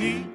deep,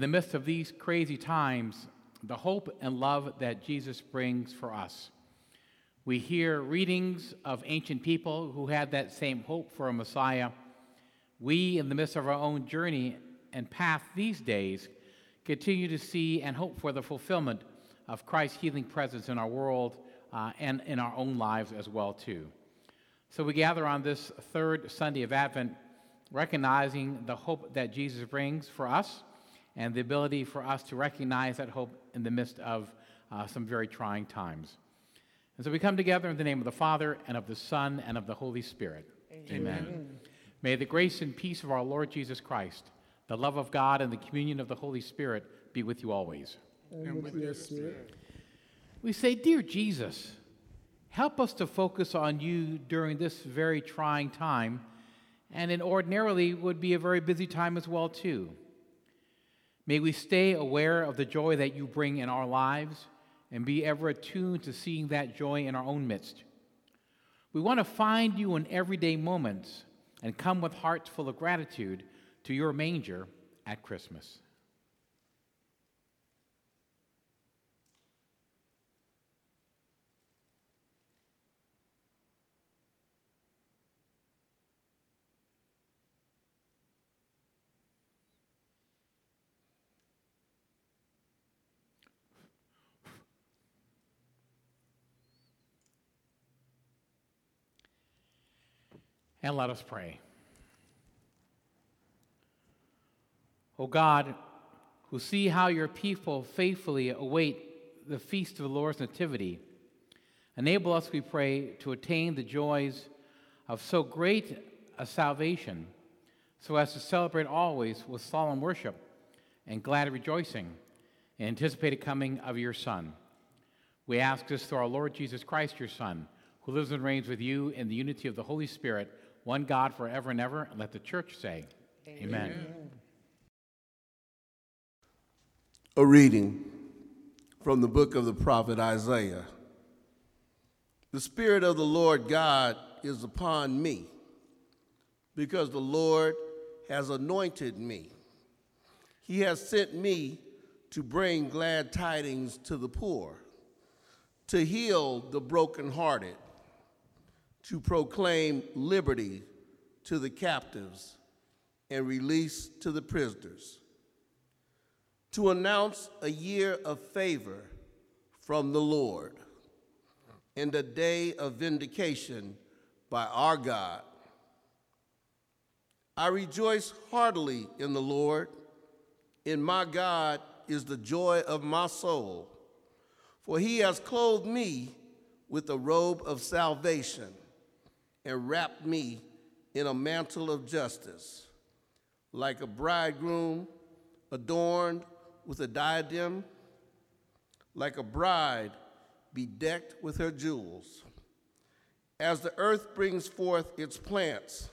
in the midst of these crazy times, the hope and love that Jesus brings for us. We hear readings of ancient people who had that same hope for a Messiah. We, in the midst of our own journey and path these days, continue to see and hope for the fulfillment of Christ's healing presence in our world uh, and in our own lives as well too. So we gather on this third Sunday of Advent, recognizing the hope that Jesus brings for us and the ability for us to recognize that hope in the midst of uh, some very trying times. And so we come together in the name of the Father, and of the Son, and of the Holy Spirit. Amen. May the grace and peace of our Lord Jesus Christ, the love of God, and the communion of the Holy Spirit be with you always. And with your spirit. We say, Dear Jesus, help us to focus on you during this very trying time, and in ordinarily would be a very busy time as well too. May we stay aware of the joy that you bring in our lives and be ever attuned to seeing that joy in our own midst. We want to find you in everyday moments and come with hearts full of gratitude to your manger at Christmas. And let us pray. O God, who see how your people faithfully await the feast of the Lord's Nativity, enable us, we pray, to attain the joys of so great a salvation, so as to celebrate always with solemn worship and glad rejoicing in anticipated coming of your Son. We ask this through our Lord Jesus Christ, your Son, who lives and reigns with you in the unity of the Holy Spirit, one God forever and ever. And let the church say, Amen. A reading from the book of the prophet Isaiah. The Spirit of the Lord God is upon me, because the Lord has anointed me. He has sent me to bring glad tidings to the poor, to heal the brokenhearted, to proclaim liberty to the captives and release to the prisoners, to announce a year of favor from the Lord and a day of vindication by our God. I rejoice heartily in the Lord. In my God is the joy of my soul, for he has clothed me with a robe of salvation and wrapped me in a mantle of justice. Like a bridegroom adorned with a diadem, like a bride bedecked with her jewels. As the earth brings forth its plants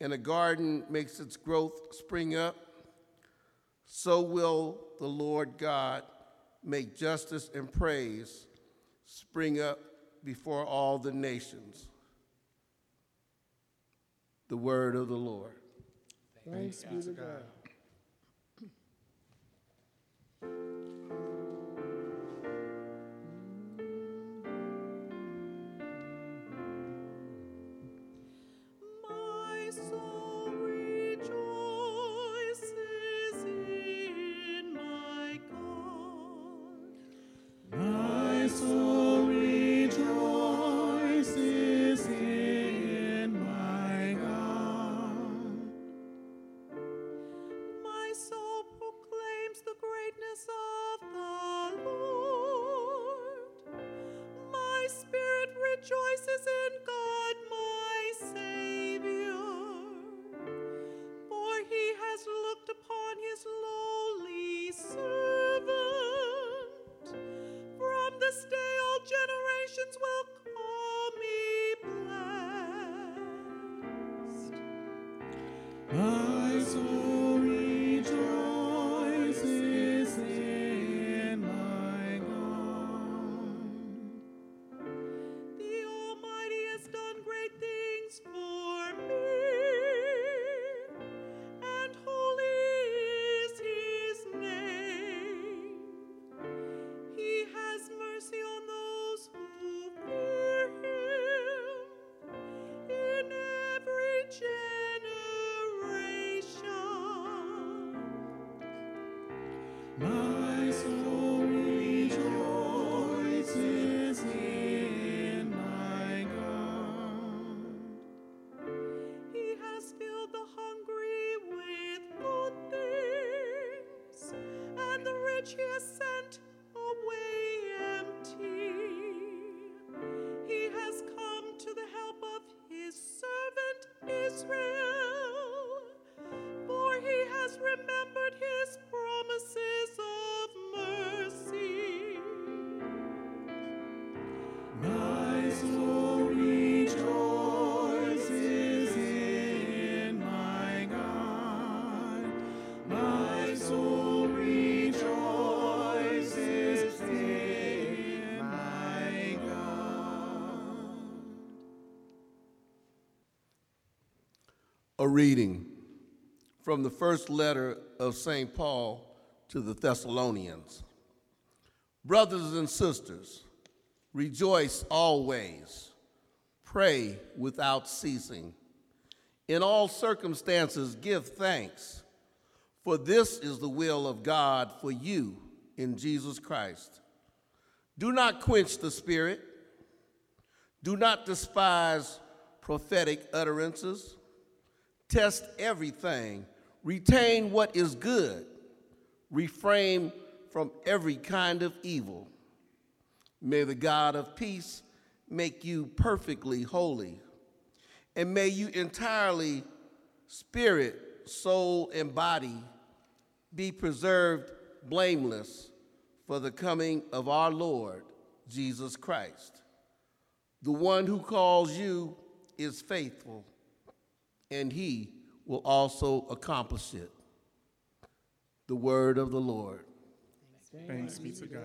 and a garden makes its growth spring up, so will the Lord God make justice and praise spring up before all the nations. The word of the Lord. Thanks be to God. My and Reading from the first letter of St. Paul to the Thessalonians. Brothers and sisters, rejoice always, pray without ceasing. In all circumstances, give thanks, for this is the will of God for you in Jesus Christ. Do not quench the spirit. Do not despise prophetic utterances. Test everything. Retain what is good. Refrain from every kind of evil. May the God of peace make you perfectly holy. And may you entirely, spirit, soul, and body, be preserved blameless for the coming of our Lord Jesus Christ. The one who calls you is faithful, and he will also accomplish it. The word of the Lord. Thanks be to God.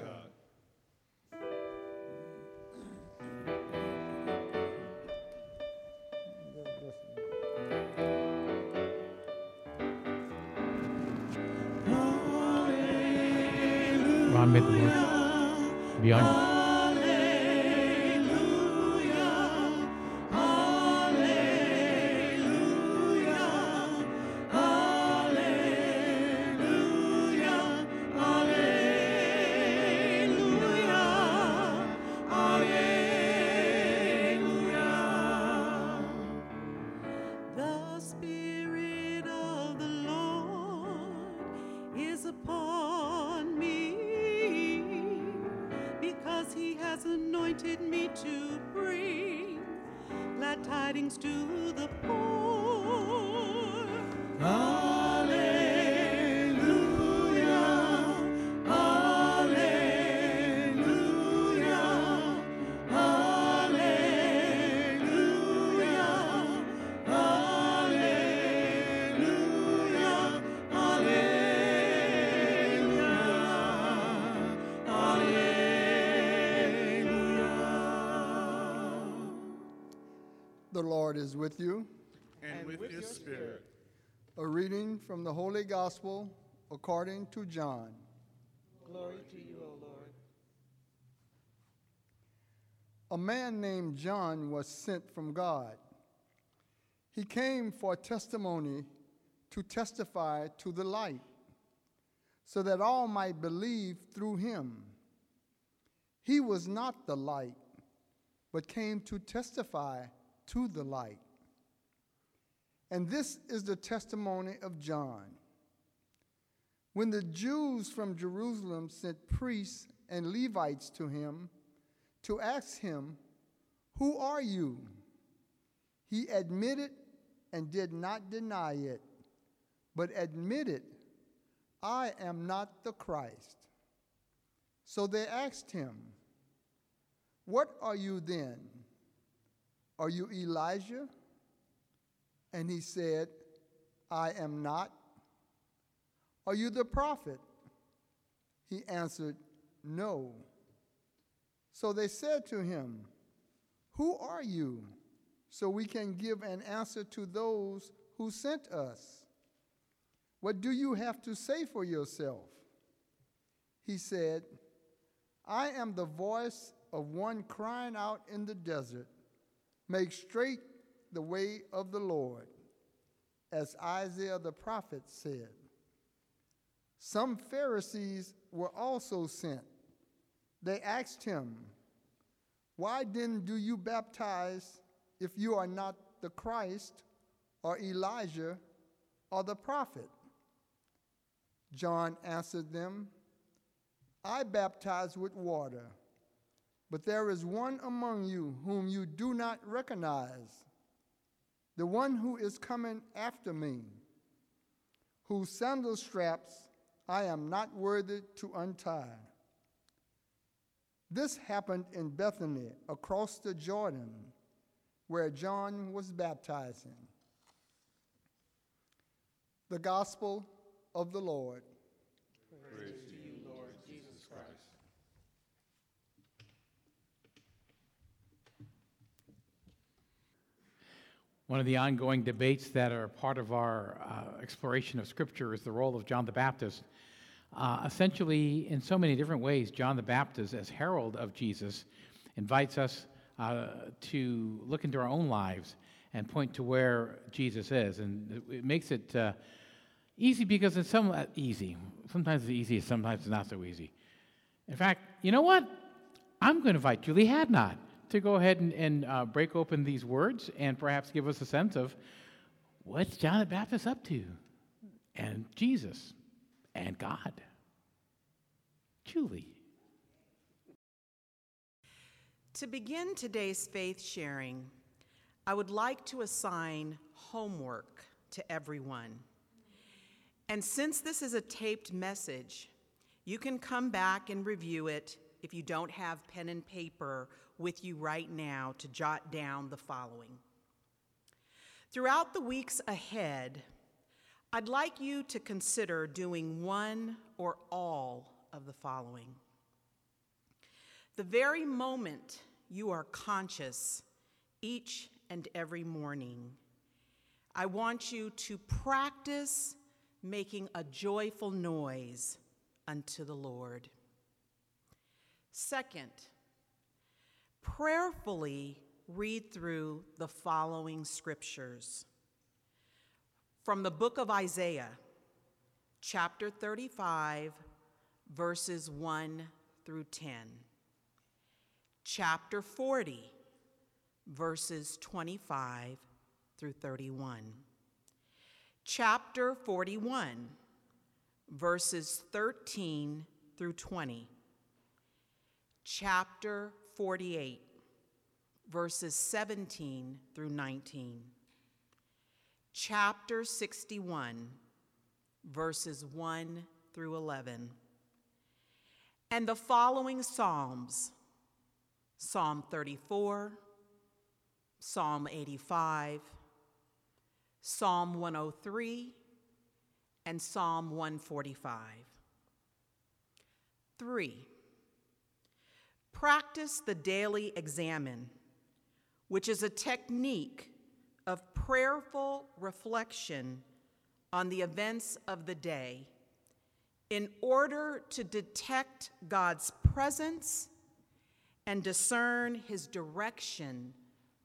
Ron made the Lord beyond. Lord is with you. And with your spirit. A reading from the Holy Gospel according to John. Glory to you, O Lord. A man named John was sent from God. He came for testimony to testify to the light, so that all might believe through him. He was not the light, but came to testify to the light. And this is the testimony of John. When the Jews from Jerusalem sent priests and Levites to him to ask him, Who are you? He admitted and did not deny it, but admitted, I am not the Christ. So they asked him, What are you then? Are you Elijah? And he said, I am not. Are you the prophet? He answered, No. So they said to him, Who are you? So we can give an answer to those who sent us. What do you have to say for yourself? He said, I am the voice of one crying out in the desert, Make straight the way of the Lord, as Isaiah the prophet said. Some Pharisees were also sent. They asked him, Why then do you baptize if you are not the Christ, or Elijah, or the prophet? John answered them, I baptize with water, but there is one among you whom you do not recognize, the one who is coming after me, whose sandal straps I am not worthy to untie. This happened in Bethany across the Jordan, where John was baptizing. The Gospel of the Lord. One of the ongoing debates that are part of our uh, exploration of Scripture is the role of John the Baptist. Uh, essentially, in so many different ways, John the Baptist, as herald of Jesus, invites us uh, to look into our own lives and point to where Jesus is. And it- it makes it uh, easy because it's somewhat easy. Sometimes it's easy, sometimes it's not so easy. In fact, you know what? I'm going to invite Julie Hadnot to go ahead and, and uh, break open these words and perhaps give us a sense of what's John the Baptist up to, and Jesus, and God. Julie. To begin today's faith sharing, I would like to assign homework to everyone. And since this is a taped message, you can come back and review it if you don't have pen and paper with you right now to jot down the following. Throughout the weeks ahead, I'd like you to consider doing one or all of the following. The very moment you are conscious each and every morning, I want you to practice making a joyful noise unto the Lord. Second, prayerfully read through the following scriptures. From the book of Isaiah, chapter 35, verses 1 through 10, chapter 40, verses 25 through 31, chapter 41, verses 13 through 20, chapter 48, verses 17 through 19, chapter 61, verses 1 through 11, and the following Psalms Psalm 34, Psalm 85, Psalm 103, and Psalm 145. Three, practice the daily examen, which is a technique of prayerful reflection on the events of the day in order to detect God's presence and discern his direction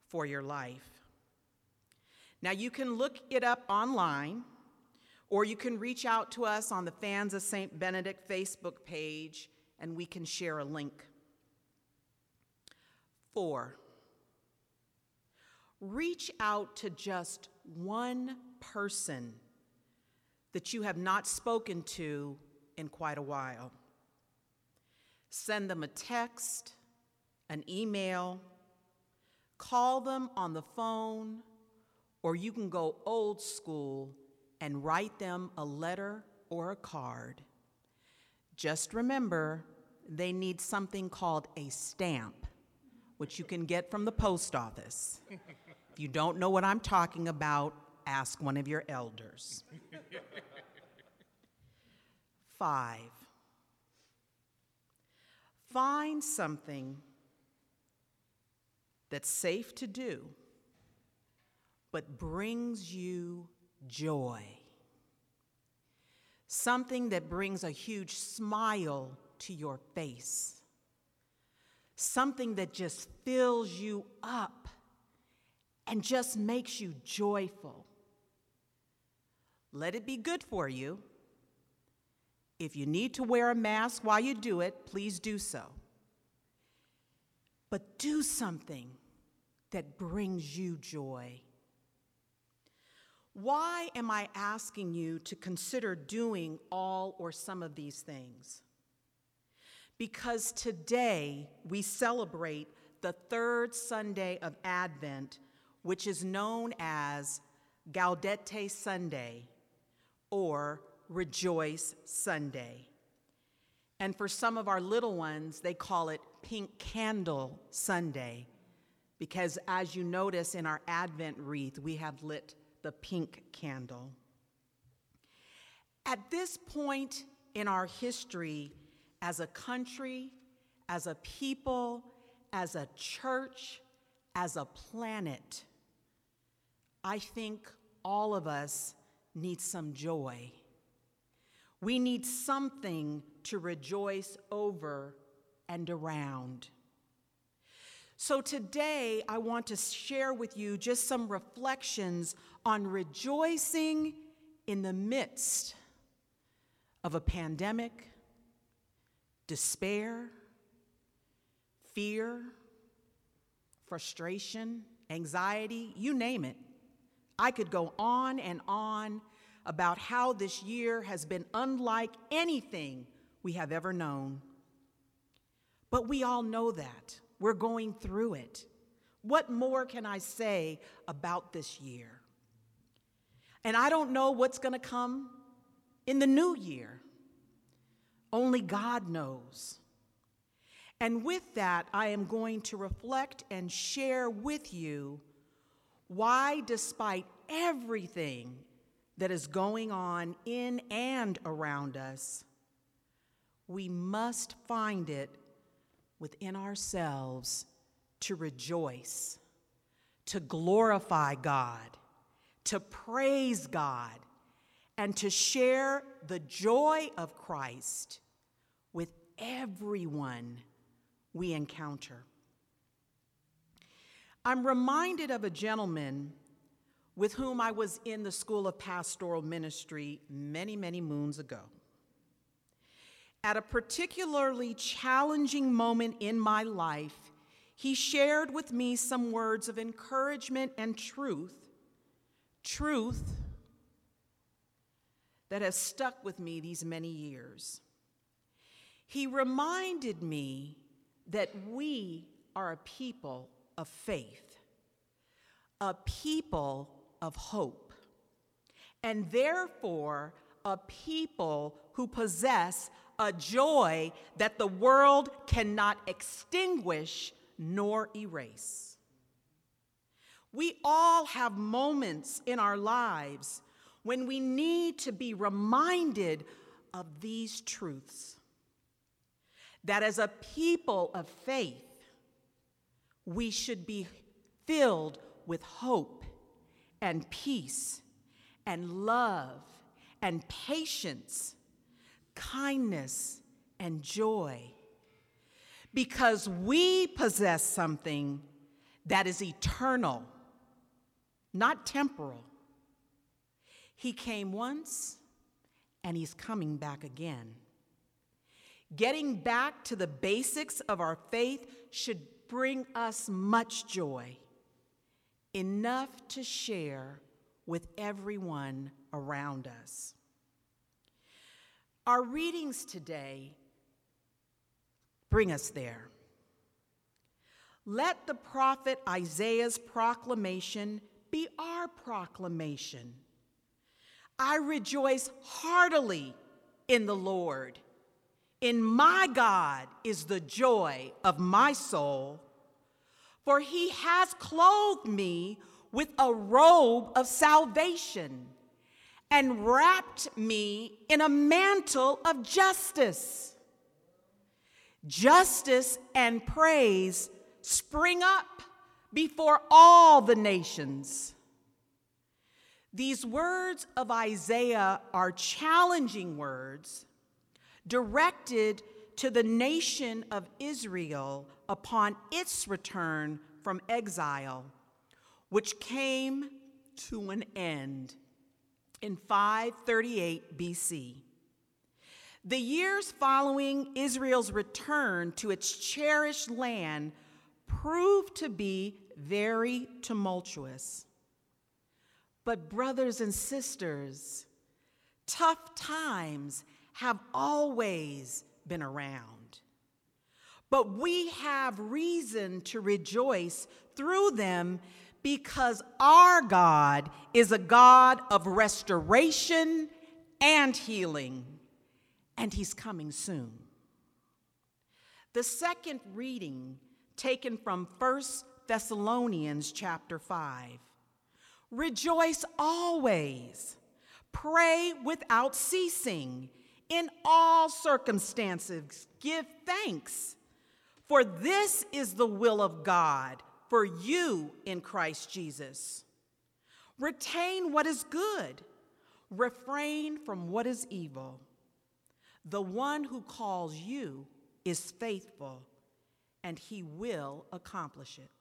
for your life. Now, you can look it up online, or you can reach out to us on the Fans of St. Benedict Facebook page, and we can share a link. Four, reach out to just one person that you have not spoken to in quite a while. Send them a text, an email, call them on the phone, or you can go old school and write them a letter or a card. Just remember, they need something called a stamp, which you can get from the post office. if you don't know what I'm talking about, ask one of your elders. Five, find something that's safe to do but brings you joy. Something that brings a huge smile to your face. Something that just fills you up and just makes you joyful. Let it be good for you. If you need to wear a mask while you do it, please do so. But do something that brings you joy. Why am I asking you to consider doing all or some of these things? Because today we celebrate the third Sunday of Advent, which is known as Gaudete Sunday or Rejoice Sunday. And for some of our little ones, they call it Pink Candle Sunday, because as you notice in our Advent wreath, we have lit the pink candle. At this point in our history, as a country, as a people, as a church, as a planet, I think all of us need some joy. We need something to rejoice over and around. So today, I want to share with you just some reflections on rejoicing in the midst of a pandemic, despair, fear, frustration, anxiety, you name it. I could go on and on about how this year has been unlike anything we have ever known. But we all know that. We're going through it. What more can I say about this year? And I don't know what's going to come in the new year. Only God knows. And with that, I am going to reflect and share with you why, despite everything that is going on in and around us, we must find it within ourselves to rejoice, to glorify God, to praise God, and to share the joy of Christ with everyone we encounter. I'm reminded of a gentleman with whom I was in the School of Pastoral Ministry many, many moons ago. At a particularly challenging moment in my life, he shared with me some words of encouragement and truth, truth that has stuck with me these many years. He reminded me that we are a people of faith, a people of hope, and therefore a people who possess a joy that the world cannot extinguish nor erase. We all have moments in our lives when we need to be reminded of these truths. That as a people of faith, we should be filled with hope and peace and love and patience kindness, and joy. Because we possess something that is eternal, not temporal. He came once and he's coming back again. Getting back to the basics of our faith should bring us much joy, enough to share with everyone around us. Our readings today bring us there. Let the prophet Isaiah's proclamation be our proclamation. I rejoice heartily in the Lord. In my God is the joy of my soul, for he has clothed me with a robe of salvation and wrapped me in a mantle of justice. Justice and praise spring up before all the nations. These words of Isaiah are challenging words directed to the nation of Israel upon its return from exile, which came to an end in 538 BC. The years following Israel's return to its cherished land proved to be very tumultuous. But, brothers and sisters, tough times have always been around. But we have reason to rejoice through them because our God is a God of restoration and healing, and He's coming soon. The second reading, taken from 1 Thessalonians chapter 5. Rejoice always, pray without ceasing, in all circumstances, give thanks, for this is the will of God for you in Christ Jesus. Retain what is good, refrain from what is evil. The one who calls you is faithful, and he will accomplish it.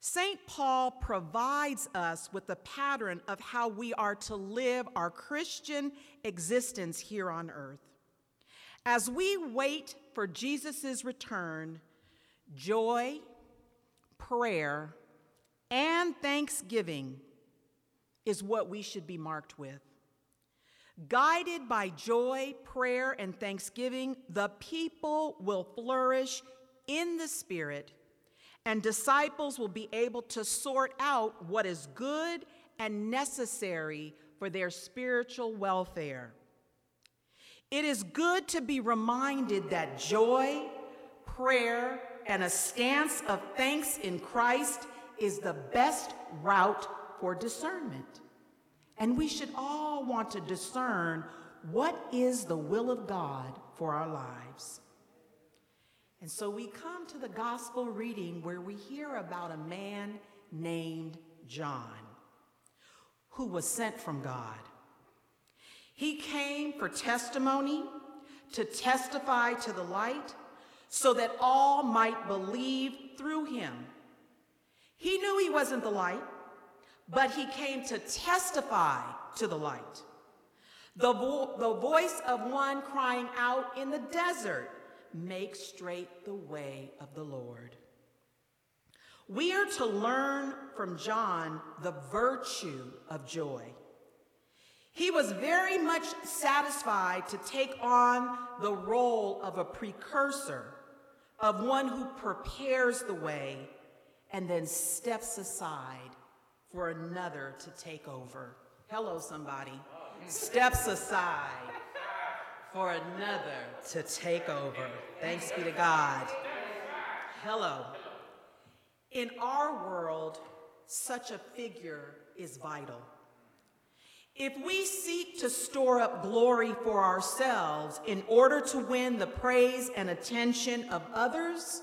St. Paul provides us with the pattern of how we are to live our Christian existence here on earth. As we wait for Jesus' return, joy, prayer, and thanksgiving is what we should be marked with. Guided by joy, prayer, and thanksgiving, the people will flourish in the Spirit, and disciples will be able to sort out what is good and necessary for their spiritual welfare. It is good to be reminded that joy, prayer, and a stance of thanks in Christ is the best route for discernment. And we should all want to discern what is the will of God for our lives. And so we come to the gospel reading where we hear about a man named John who was sent from God. He came for testimony, to testify to the light, so that all might believe through him. He knew he wasn't the light, but he came to testify to the light. The, vo- the voice of one crying out in the desert, make straight the way of the Lord. We are to learn from John the virtue of joy. He was very much satisfied to take on the role of a precursor, of one who prepares the way and then steps aside for another to take over. Hello, somebody. Steps aside for another to take over. Thanks be to God. Hello. In our world, such a figure is vital. If we seek to store up glory for ourselves in order to win the praise and attention of others,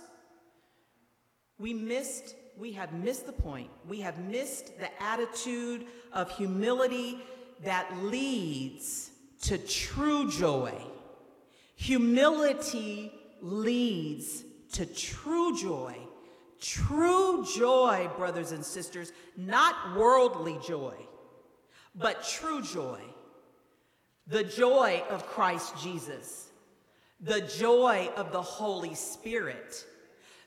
we missed, we have missed the point. We have missed the attitude of humility that leads to true joy. Humility leads to true joy. True joy, brothers and sisters, not worldly joy, but true joy. The joy of Christ Jesus, the joy of the Holy Spirit,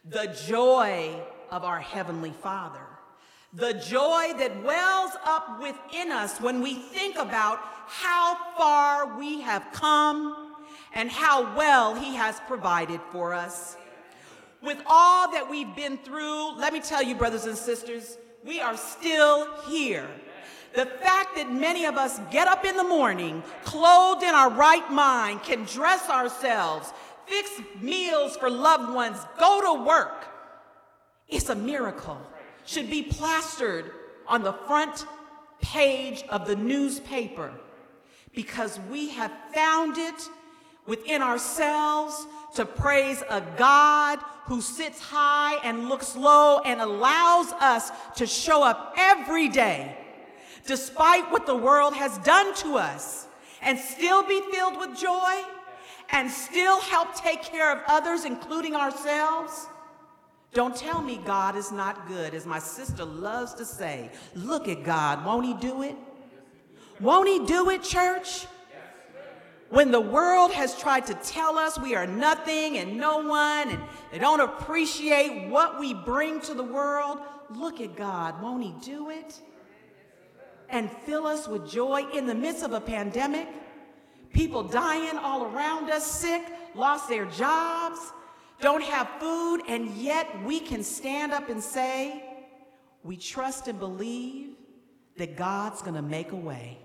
the joy of our Heavenly Father, the joy that wells up within us when we think about how far we have come and how well He has provided for us. With all that we've been through, let me tell you, brothers and sisters, we are still here. The fact that many of us get up in the morning, clothed in our right mind, can dress ourselves, fix meals for loved ones, go to work, it's a miracle. Should be plastered on the front page of the newspaper because we have found it within ourselves to praise a God who sits high and looks low and allows us to show up every day, despite what the world has done to us, and still be filled with joy and still help take care of others, including ourselves. Don't tell me God is not good, as my sister loves to say. Look at God. Won't He do it? Won't He do it, church? When the world has tried to tell us we are nothing and no one and they don't appreciate what we bring to the world, look at God. Won't He do it? And fill us with joy in the midst of a pandemic. People dying all around us, sick, lost their jobs, don't have food, and yet we can stand up and say, We trust and believe that God's gonna make a way.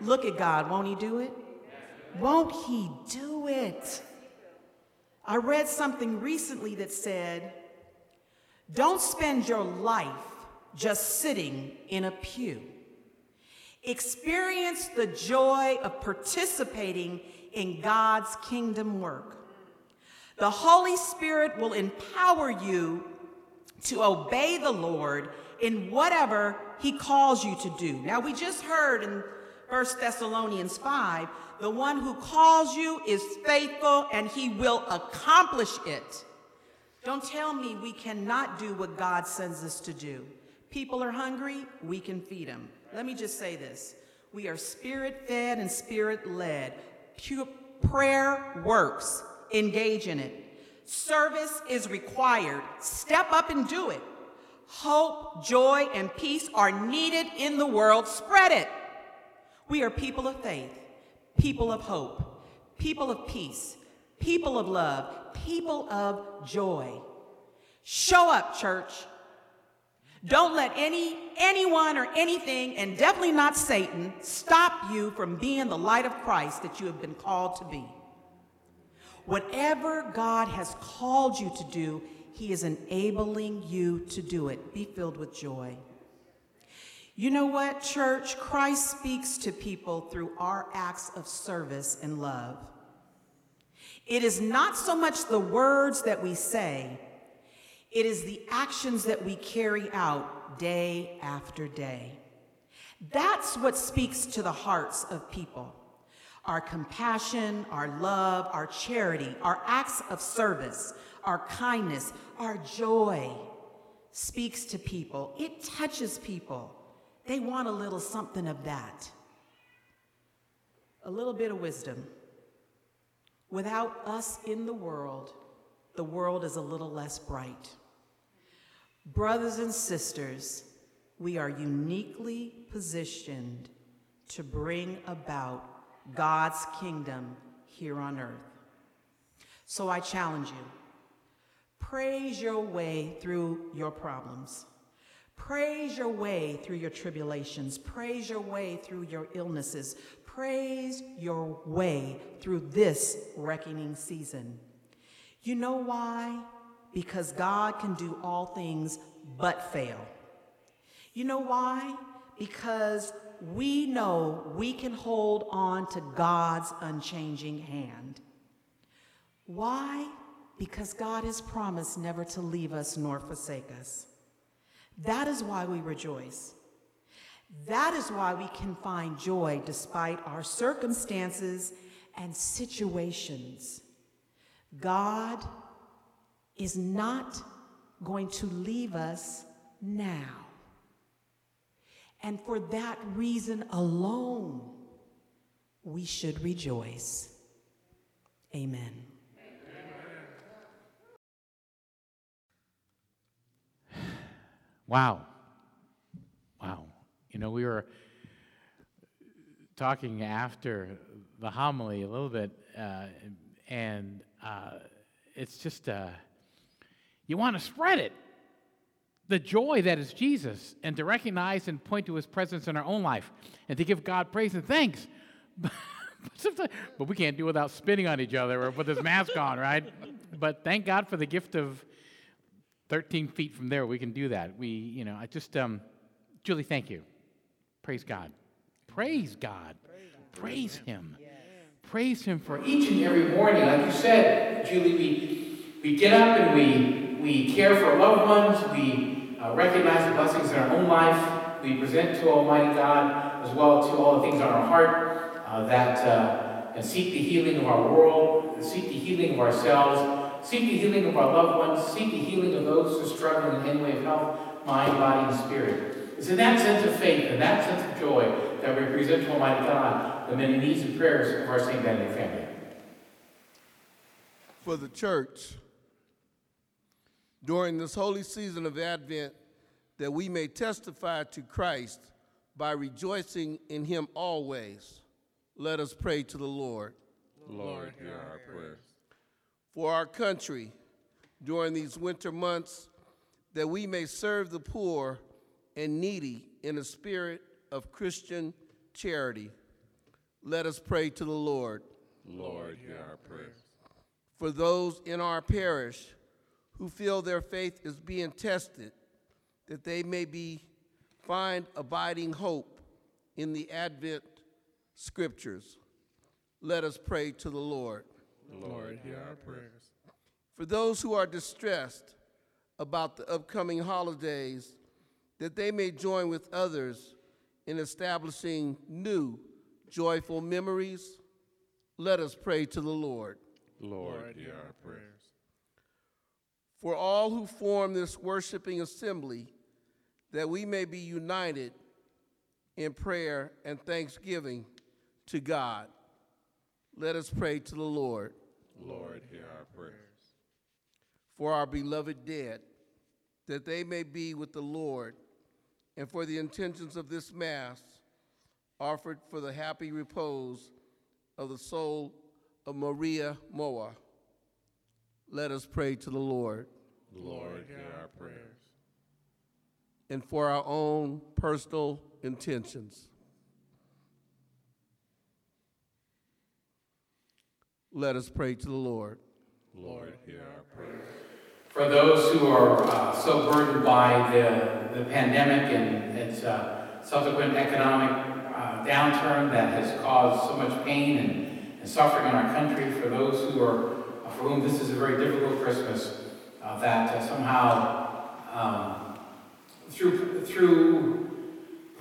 Look at God. Won't He do it? Won't he do it? I read something recently that said, Don't spend your life just sitting in a pew. Experience the joy of participating in God's kingdom work. The Holy Spirit will empower you to obey the Lord in whatever he calls you to do. Now, we just heard in 1 Thessalonians 5 the one who calls you is faithful and he will accomplish it. Don't tell me we cannot do what God sends us to do. People are hungry, we can feed them. Let me just say this we are spirit fed and spirit led. Prayer works, engage in it. Service is required, step up and do it. Hope, joy, and peace are needed in the world, spread it. We are people of faith people of hope, people of peace, people of love, people of joy. Show up, church. Don't let any anyone or anything, and definitely not Satan, stop you from being the light of Christ that you have been called to be. Whatever God has called you to do, He is enabling you to do it. Be filled with joy. You know what, church? Christ speaks to people through our acts of service and love. It is not so much the words that we say, it is the actions that we carry out day after day. That's what speaks to the hearts of people. Our compassion, our love, our charity, our acts of service, our kindness, our joy speaks to people. It touches people. They want a little something of that. A little bit of wisdom. Without us in the world, the world is a little less bright. Brothers and sisters, we are uniquely positioned to bring about God's kingdom here on earth. So I challenge you praise your way through your problems. Praise your way through your tribulations. Praise your way through your illnesses. Praise your way through this reckoning season. You know why? Because God can do all things but fail. You know why? Because we know we can hold on to God's unchanging hand. Why? Because God has promised never to leave us nor forsake us. That is why we rejoice. That is why we can find joy despite our circumstances and situations. God is not going to leave us now. And for that reason alone, we should rejoice. Amen. Wow. Wow. You know, we were talking after the homily a little bit, uh, and uh, it's just, uh, you want to spread it. The joy that is Jesus, and to recognize and point to his presence in our own life, and to give God praise and thanks. but we can't do without spitting on each other or put this mask on, right? But thank God for the gift of 13 feet from there, we can do that. We, you know, I just, um, Julie, thank you. Praise God. Praise God. Praise Him. Praise Him for each and every morning. Like you said, Julie, we, we get up and we, we care for loved ones. We uh, recognize the blessings in our own life. We present to Almighty God as well to all the things on our heart uh, that uh, seek the healing of our world, seek the healing of ourselves Seek the healing of our loved ones. Seek the healing of those who are struggling in any way of health, mind, body, and spirit. It's in that sense of faith and that sense of joy that we present to Almighty God the many needs and prayers of our St. Benedict family. For the church, during this holy season of Advent, that we may testify to Christ by rejoicing in Him always, let us pray to the Lord. Lord, hear our prayers for our country during these winter months that we may serve the poor and needy in a spirit of Christian charity. Let us pray to the Lord. Lord, hear our prayers. For those in our parish who feel their faith is being tested, that they may be find abiding hope in the Advent scriptures. Let us pray to the Lord. Lord, hear our prayers. For those who are distressed about the upcoming holidays, that they may join with others in establishing new, joyful memories, let us pray to the Lord. Lord, hear our prayers. For all who form this worshiping assembly, that we may be united in prayer and thanksgiving to God. Let us pray to the Lord. Lord, hear our prayers. For our beloved dead, that they may be with the Lord, and for the intentions of this Mass, offered for the happy repose of the soul of Maria Moa. Let us pray to the Lord. Lord, hear our prayers. And for our own personal intentions. Let us pray to the Lord. Lord, hear our prayers. For those who are uh, so burdened by the, the pandemic and its uh, subsequent economic uh, downturn that has caused so much pain and, and suffering in our country, for those who are, for whom this is a very difficult Christmas, uh, that somehow um, through, through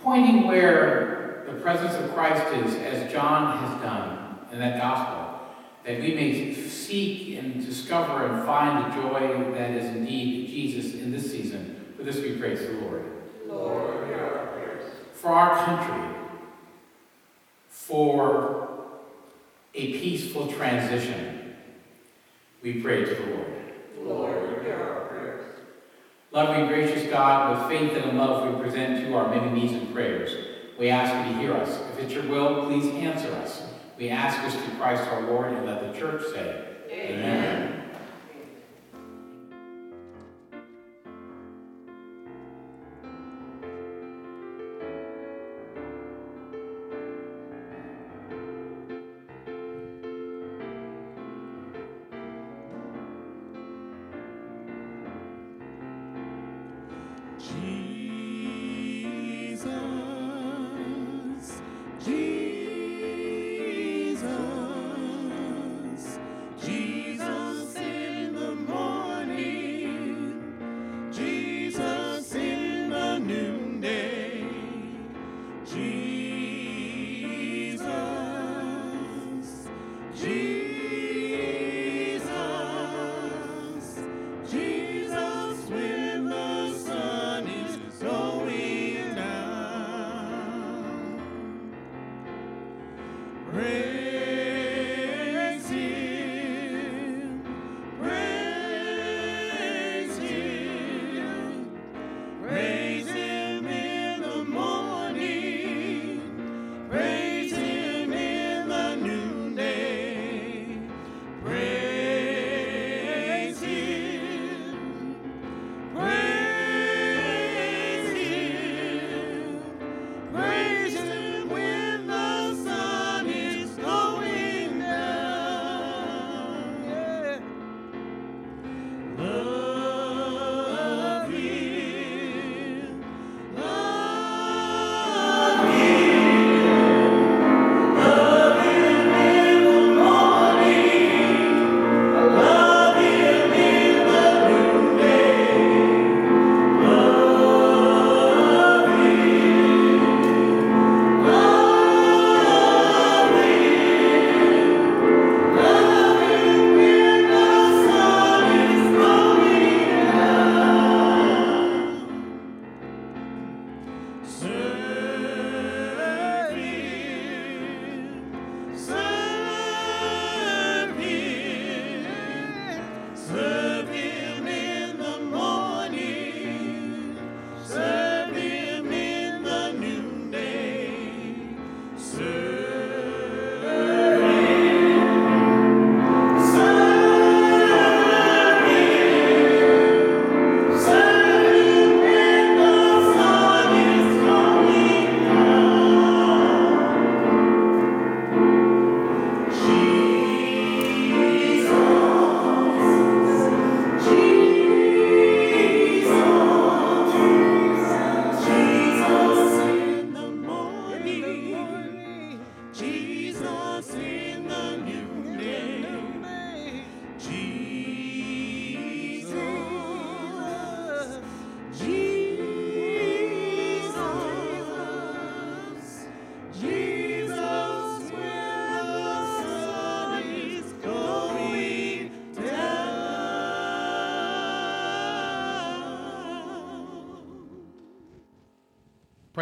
pointing where the presence of Christ is, as John has done in that gospel, that we may seek and discover and find the joy that is indeed Jesus in this season. For this we praise the Lord. Lord, our For our country, for a peaceful transition, we pray to the Lord. Lord, hear our prayers. Loving, gracious God, with faith and love we present to you our many needs and prayers. We ask you to hear us. If it's your will, please answer us. We ask this through Christ our Lord, and let the church say, Amen. Amen.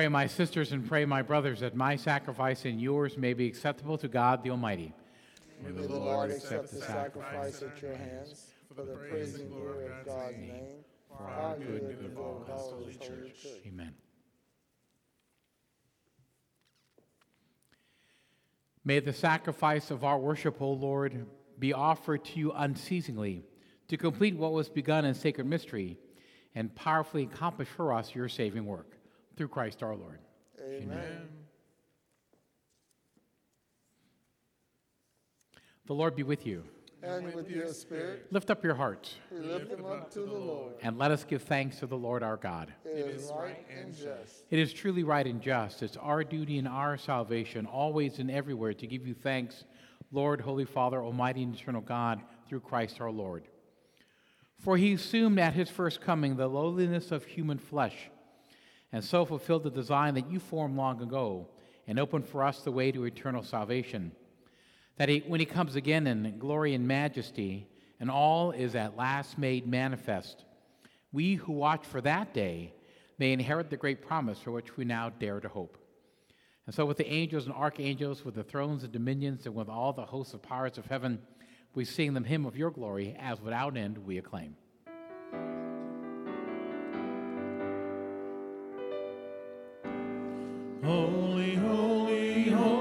Pray, my sisters, and pray, my brothers, that my sacrifice and yours may be acceptable to God the Almighty. May the Lord accept the sacrifice at your hands for the praise and glory of God's name, for our good and the of God's holy church. Amen. May the sacrifice of our worship, O Lord, be offered to you unceasingly to complete what was begun in sacred mystery and powerfully accomplish for us your saving work through Christ our Lord. Amen. Amen. The Lord be with you. And with your spirit, Lift up your hearts, we lift them up to the Lord. and let us give thanks to the Lord our God. It is right and just. It is truly right and just. It's our duty and our salvation, always and everywhere, to give you thanks, Lord, Holy Father, Almighty and eternal God, through Christ our Lord. For he assumed at his first coming the lowliness of human flesh, and so fulfilled the design that you formed long ago, and opened for us the way to eternal salvation. That he, when he comes again in glory and majesty, and all is at last made manifest, we who watch for that day may inherit the great promise for which we now dare to hope. And so, with the angels and archangels, with the thrones and dominions, and with all the hosts of powers of heaven, we sing the hymn of your glory, as without end we acclaim. Holy, holy, holy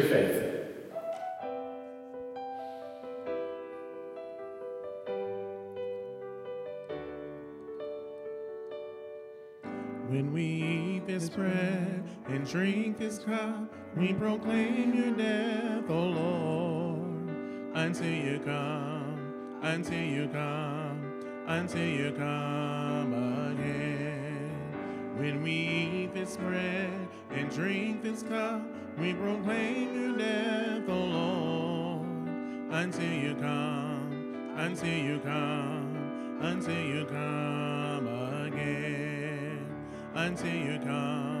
drink we proclaim your death, O Lord, until you come, until you come, until you come again. When we eat this bread and drink this cup, we proclaim your death, O Lord, until you come, until you come, until you come again. Until you come,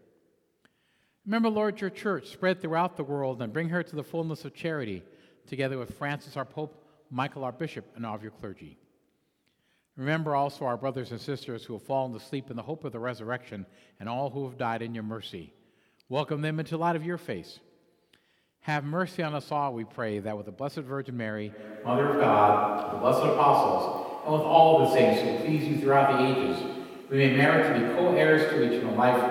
Remember, Lord, your church spread throughout the world and bring her to the fullness of charity, together with Francis, our Pope, Michael, our Bishop, and all of your clergy. Remember also our brothers and sisters who have fallen asleep in the hope of the resurrection, and all who have died in your mercy. Welcome them into the light of your face. Have mercy on us all, we pray, that with the Blessed Virgin Mary, Mother of God, the blessed apostles, and with all the saints who please you throughout the ages, we may merit to be co heirs to eternal life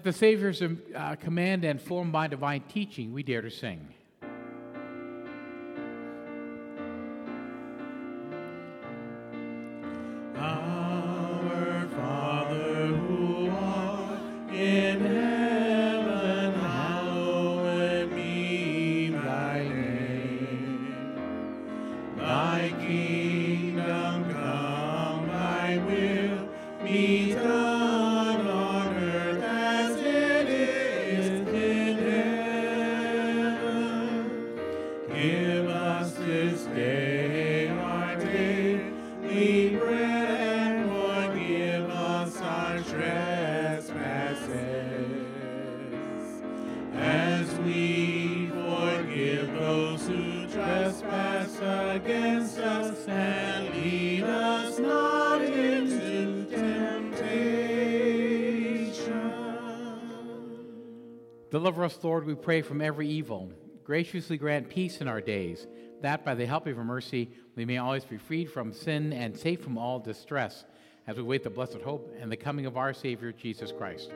At the Savior's uh, command and formed by divine teaching, we dare to sing. Us, Lord, we pray, from every evil. Graciously grant peace in our days, that by the help of your mercy we may always be freed from sin and safe from all distress, as we wait the blessed hope and the coming of our Savior, Jesus Christ.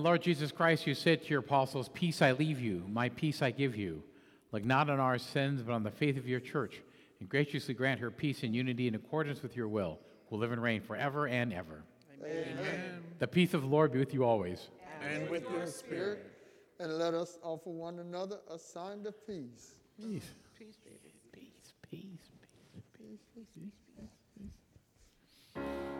And Lord Jesus Christ, you said to your apostles, Peace I leave you, my peace I give you. Look not on our sins, but on the faith of your church, and graciously grant her peace and unity in accordance with your will, who live and reign forever and ever. Amen. The peace of the Lord be with you always. And with your spirit. And let us offer one another a sign of peace. Peace. Peace, baby. Peace, peace, peace, peace, peace, peace. Lamb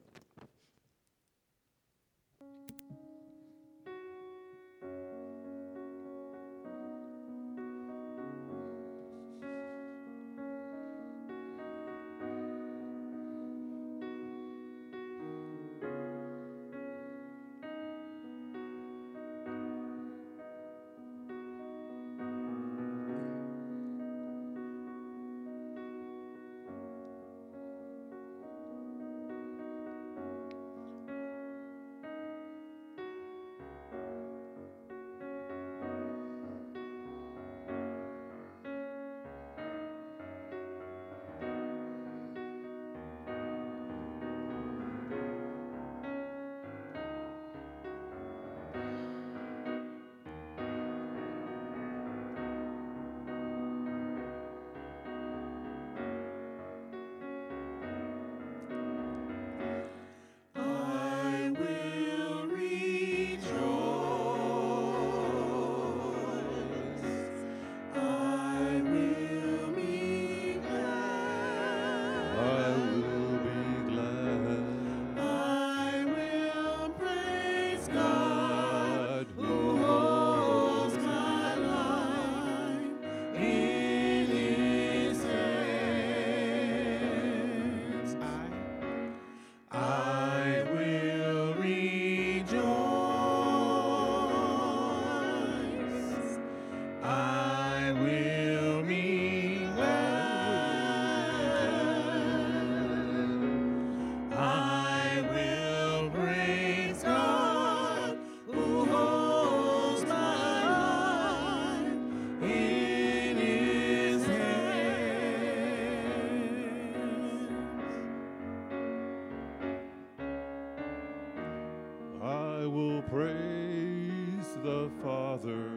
the Father.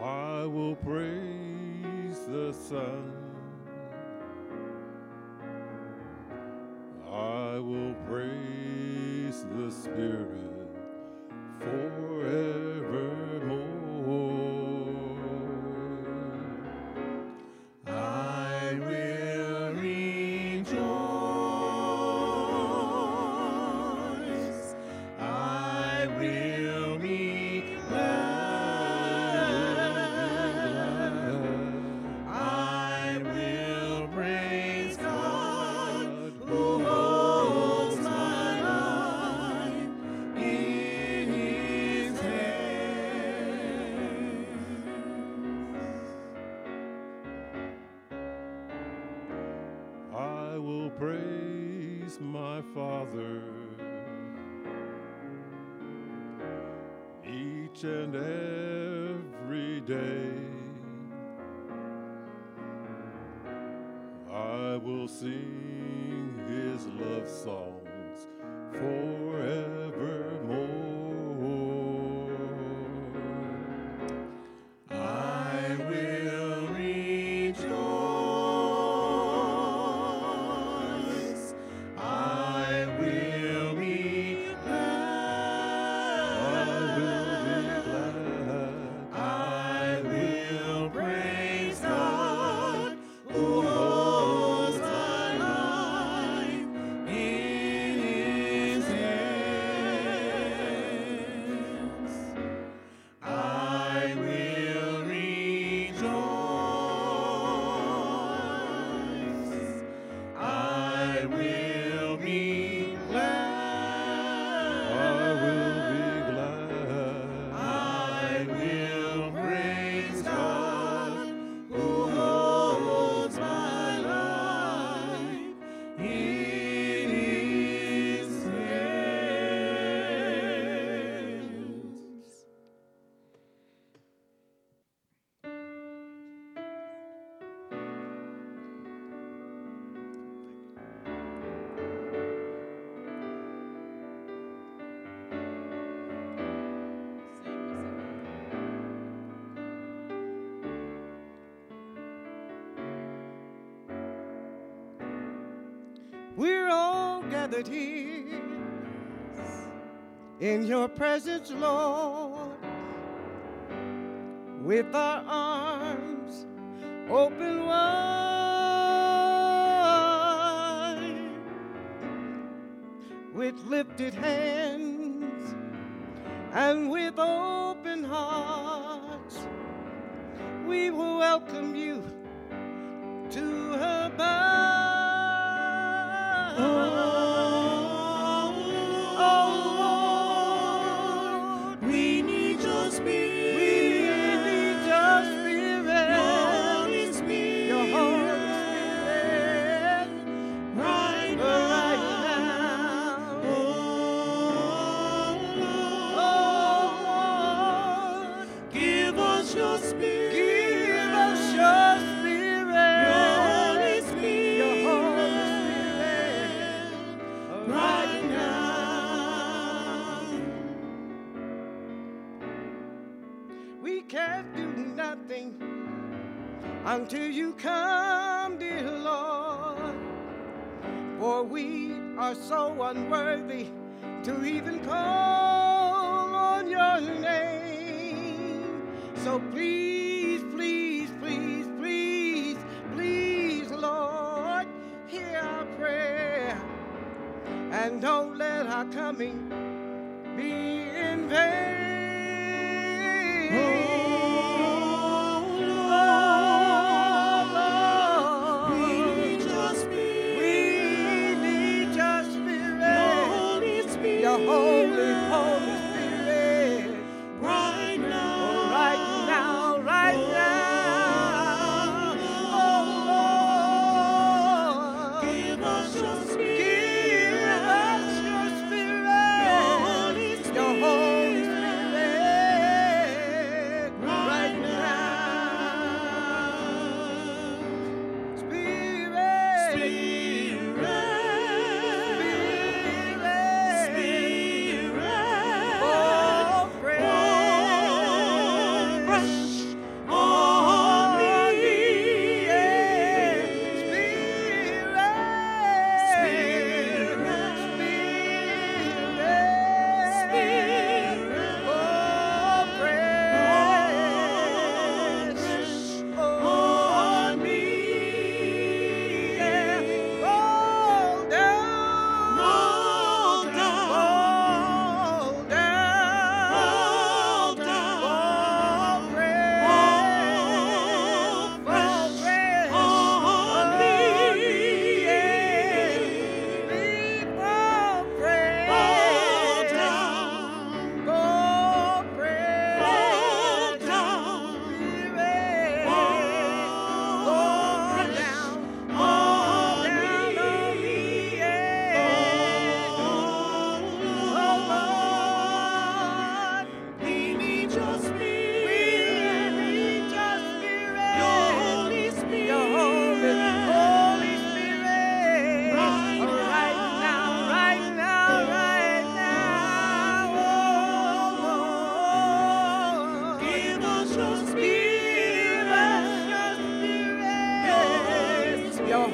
I will praise the Son. I will praise the Spirit. gathered here in your presence, Lord, with our arms open wide, with lifted hands and with open hearts, we will welcome you to her bow. unworthy to even call on your name. So please, please, please, please, please, Lord, hear our prayer. And don't let our coming be in vain.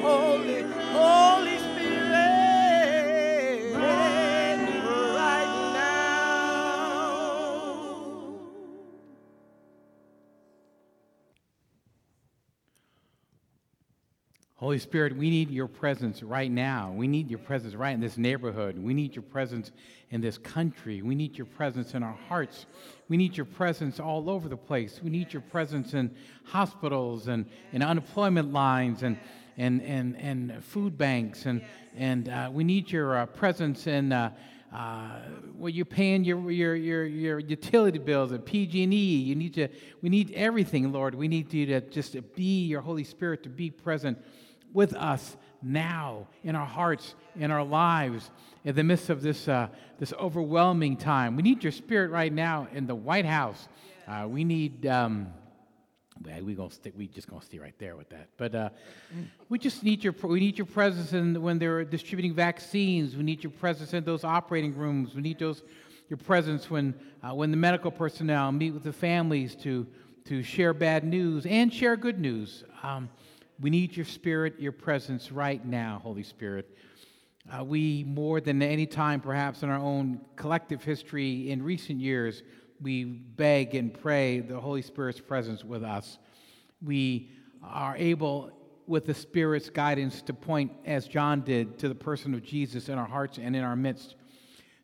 holy, Holy Spirit right now. Holy Spirit, we need your presence right now. We need your presence right in this neighborhood. We need your presence in this country. We need your presence in our hearts. We need your presence all over the place. We need your presence in hospitals and in unemployment lines and and, and, and food banks. And, and uh, we need your uh, presence in uh, uh, you're paying your, your, your, your utility bills at PG&E. You need to, we need everything, Lord. We need you to just be your Holy Spirit to be present with us now in our hearts, in our lives, in the midst of this, uh, this overwhelming time. We need your spirit right now in the White House. Uh, we need. Um, well, we gonna stick. We just gonna stay right there with that. But uh, we just need your we need your presence in when they're distributing vaccines. We need your presence in those operating rooms. We need those your presence when uh, when the medical personnel meet with the families to to share bad news and share good news. Um, we need your spirit, your presence right now, Holy Spirit. Uh, we, more than any time perhaps in our own collective history in recent years, we beg and pray the Holy Spirit's presence with us. We are able, with the Spirit's guidance, to point, as John did, to the person of Jesus in our hearts and in our midst.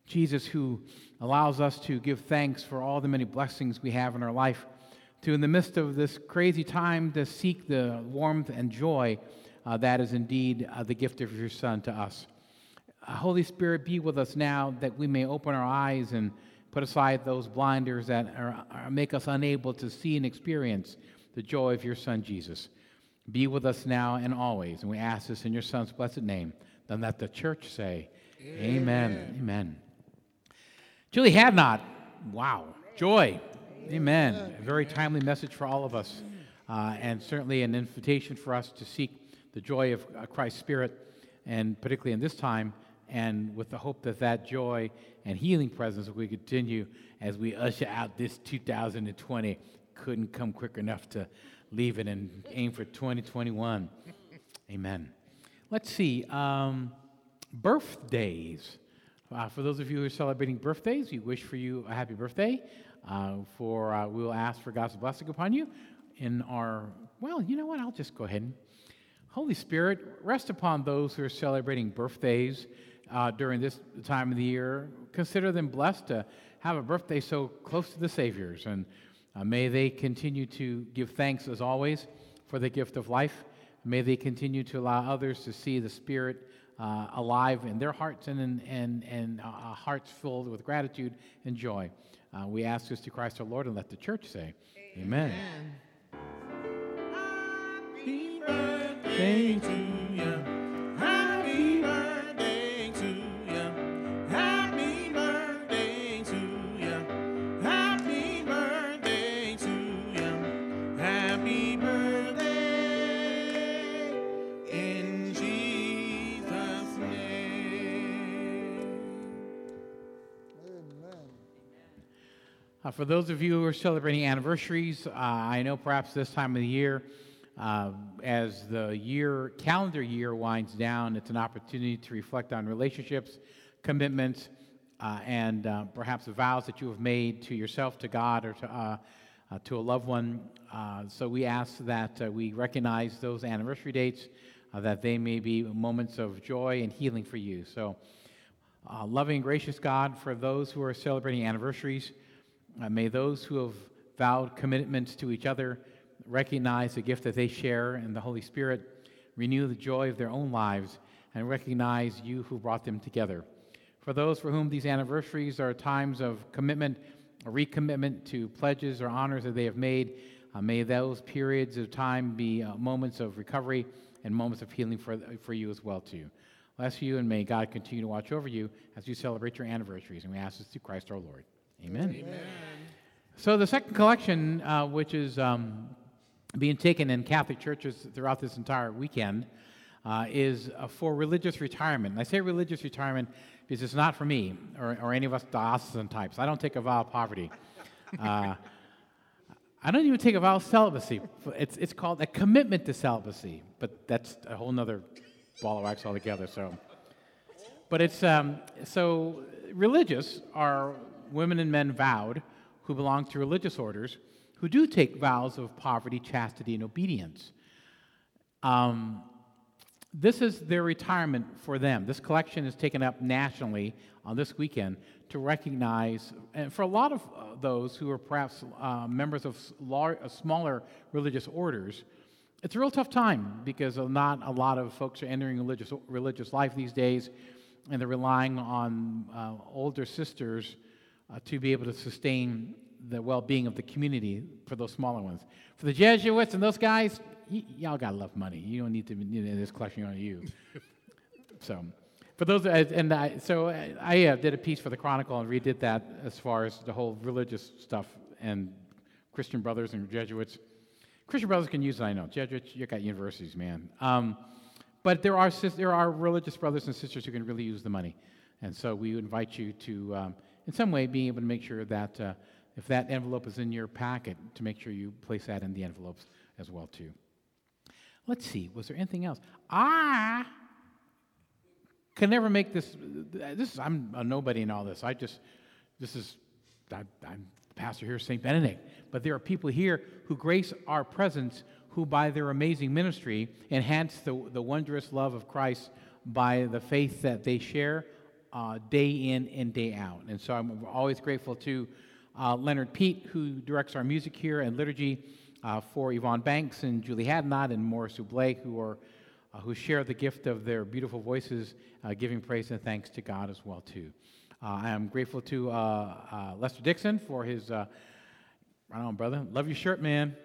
Jesus, who allows us to give thanks for all the many blessings we have in our life to, in the midst of this crazy time, to seek the warmth and joy uh, that is indeed uh, the gift of your Son to us. Uh, Holy Spirit, be with us now that we may open our eyes and put aside those blinders that are, are make us unable to see and experience the joy of your Son, Jesus. Be with us now and always. And we ask this in your Son's blessed name. Then let the church say, Amen. Amen. Amen. Julie Hadnot, wow, joy. Amen. A very timely message for all of us, uh, and certainly an invitation for us to seek the joy of uh, Christ's Spirit, and particularly in this time, and with the hope that that joy and healing presence will continue as we usher out this 2020. Couldn't come quick enough to leave it and aim for 2021. Amen. Let's see. Um, birthdays. Uh, for those of you who are celebrating birthdays, we wish for you a happy birthday. Uh, for uh, we will ask for God's blessing upon you in our. Well, you know what? I'll just go ahead. Holy Spirit, rest upon those who are celebrating birthdays uh, during this time of the year. Consider them blessed to have a birthday so close to the Savior's, and uh, may they continue to give thanks as always for the gift of life. May they continue to allow others to see the Spirit uh, alive in their hearts and, and, and uh, hearts filled with gratitude and joy. Uh, we ask this to Christ our Lord and let the church say, Amen. Happy birthday to you. Uh, for those of you who are celebrating anniversaries, uh, I know perhaps this time of the year, uh, as the year calendar year winds down, it's an opportunity to reflect on relationships, commitments, uh, and uh, perhaps the vows that you have made to yourself, to God, or to uh, to a loved one. So we ask that we recognize those anniversary dates, that they may be moments of joy and healing for you. So, loving gracious God, for those who are celebrating anniversaries, uh, may those who have vowed commitments to each other recognize the gift that they share in the Holy Spirit, renew the joy of their own lives, and recognize you who brought them together. For those for whom these anniversaries are times of commitment, a recommitment to pledges or honors that they have made, uh, may those periods of time be uh, moments of recovery and moments of healing for, for you as well too. Bless you, and may God continue to watch over you as you celebrate your anniversaries. And we ask this through Christ our Lord. Amen. So the second collection, uh, which is um, being taken in Catholic churches throughout this entire weekend, uh, is uh, for religious retirement. And I say religious retirement because it's not for me or, or any of us diocesan types. I don't take a vow of poverty. Uh, I don't even take a vow of celibacy. It's, it's called a commitment to celibacy, but that's a whole other ball of wax altogether. So, but it's um, so religious are women and men vowed who belong to religious orders who do take vows of poverty, chastity, and obedience. Um, this is their retirement for them. This collection is taken up nationally on this weekend to recognize, and for a lot of uh, those who are perhaps uh, members of lar- uh, smaller religious orders, it's a real tough time because not a lot of folks are entering religious, religious life these days, and they're relying on uh, older sisters uh, to be able to sustain the well-being of the community for those smaller ones. For the Jesuits and those guys, y- y'all got enough money. You don't need to you know, this collection on you. so, for those, uh, and I, so I, I uh, did a piece for the Chronicle and redid that as far as the whole religious stuff and Christian brothers and Jesuits. Christian brothers can use it, I know. Jesuits, you got universities, man. Um, but there are, sis- there are religious brothers and sisters who can really use the money. And so we invite you to, um, in some way, being able to make sure that uh, if that envelope is in your packet, to make sure you place that in the envelopes as well, too. Let's see, was there anything else? I can never make this. This is, I'm a nobody in all this. I just, this is, I, I'm the pastor here, St. Benedict. But there are people here who grace our presence, who by their amazing ministry enhance the, the wondrous love of Christ by the faith that they share uh, day in and day out. And so I'm always grateful to uh, Leonard Pete, who directs our music here and liturgy, uh, for Yvonne Banks and Julie Hadnot and Morris Blake, who are uh, who share the gift of their beautiful voices, uh, giving praise and thanks to God as well too. Uh, I am grateful to uh, uh, Lester Dixon for his. Uh, right on, brother. Love your shirt, man.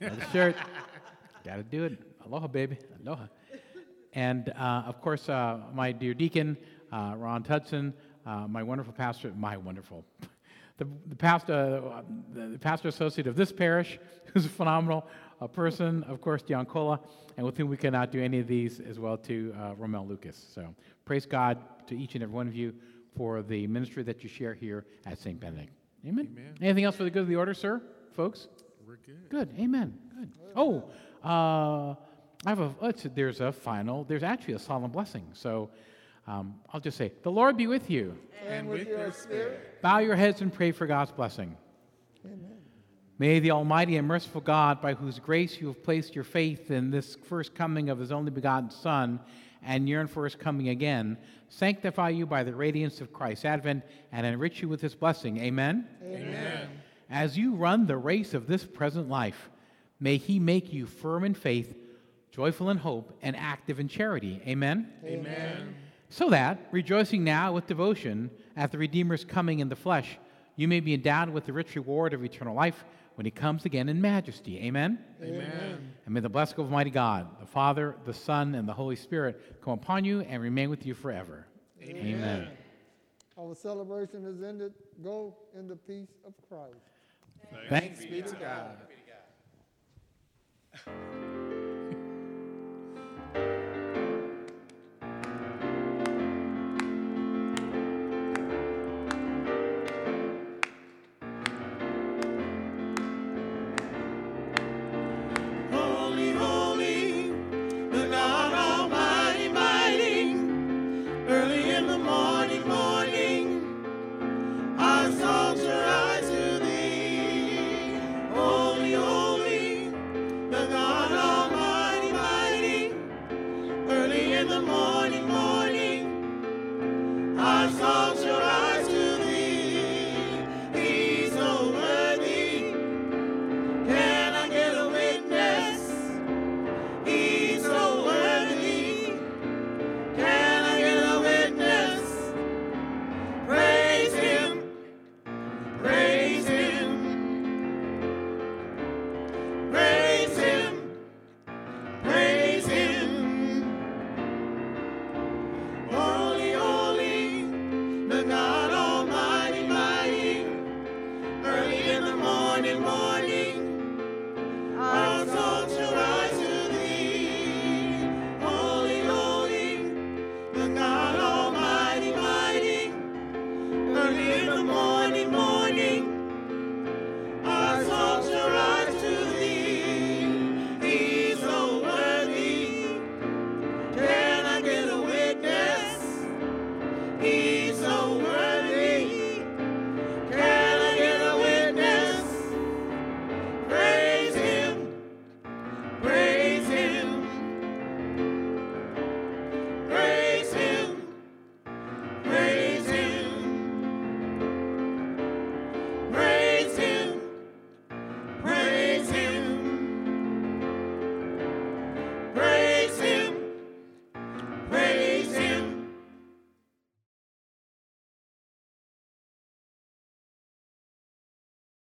Love the shirt. Got to do it. Aloha, baby. Aloha. And uh, of course, uh, my dear deacon, uh, Ron Tutson, uh, my wonderful pastor, my wonderful, the, the, pastor, uh, the pastor associate of this parish, who's a phenomenal uh, person, of course, Dion Cola, and with whom we cannot do any of these as well to uh, Romel Lucas. So praise God to each and every one of you for the ministry that you share here at St. Benedict. Amen. Amen. Anything else for the good of the order, sir, folks? We're good. Good. Amen. Good. Oh, uh, I have a. Let's, there's a final. There's actually a solemn blessing. So um, I'll just say, the Lord be with you. And with your spirit. Bow your heads and pray for God's blessing. Amen. May the Almighty and merciful God, by whose grace you have placed your faith in this first coming of His only begotten Son, and yearn for His coming again, sanctify you by the radiance of Christ's advent and enrich you with His blessing. Amen. Amen. As you run the race of this present life, may He make you firm in faith, joyful in hope, and active in charity. Amen. Amen. So that, rejoicing now with devotion at the Redeemer's coming in the flesh, you may be endowed with the rich reward of eternal life when He comes again in majesty. Amen. Amen. And may the blessing of Almighty God, the Father, the Son, and the Holy Spirit come upon you and remain with you forever. Amen. Our celebration is ended. Go in the peace of Christ. Thanks Be to God. Holy,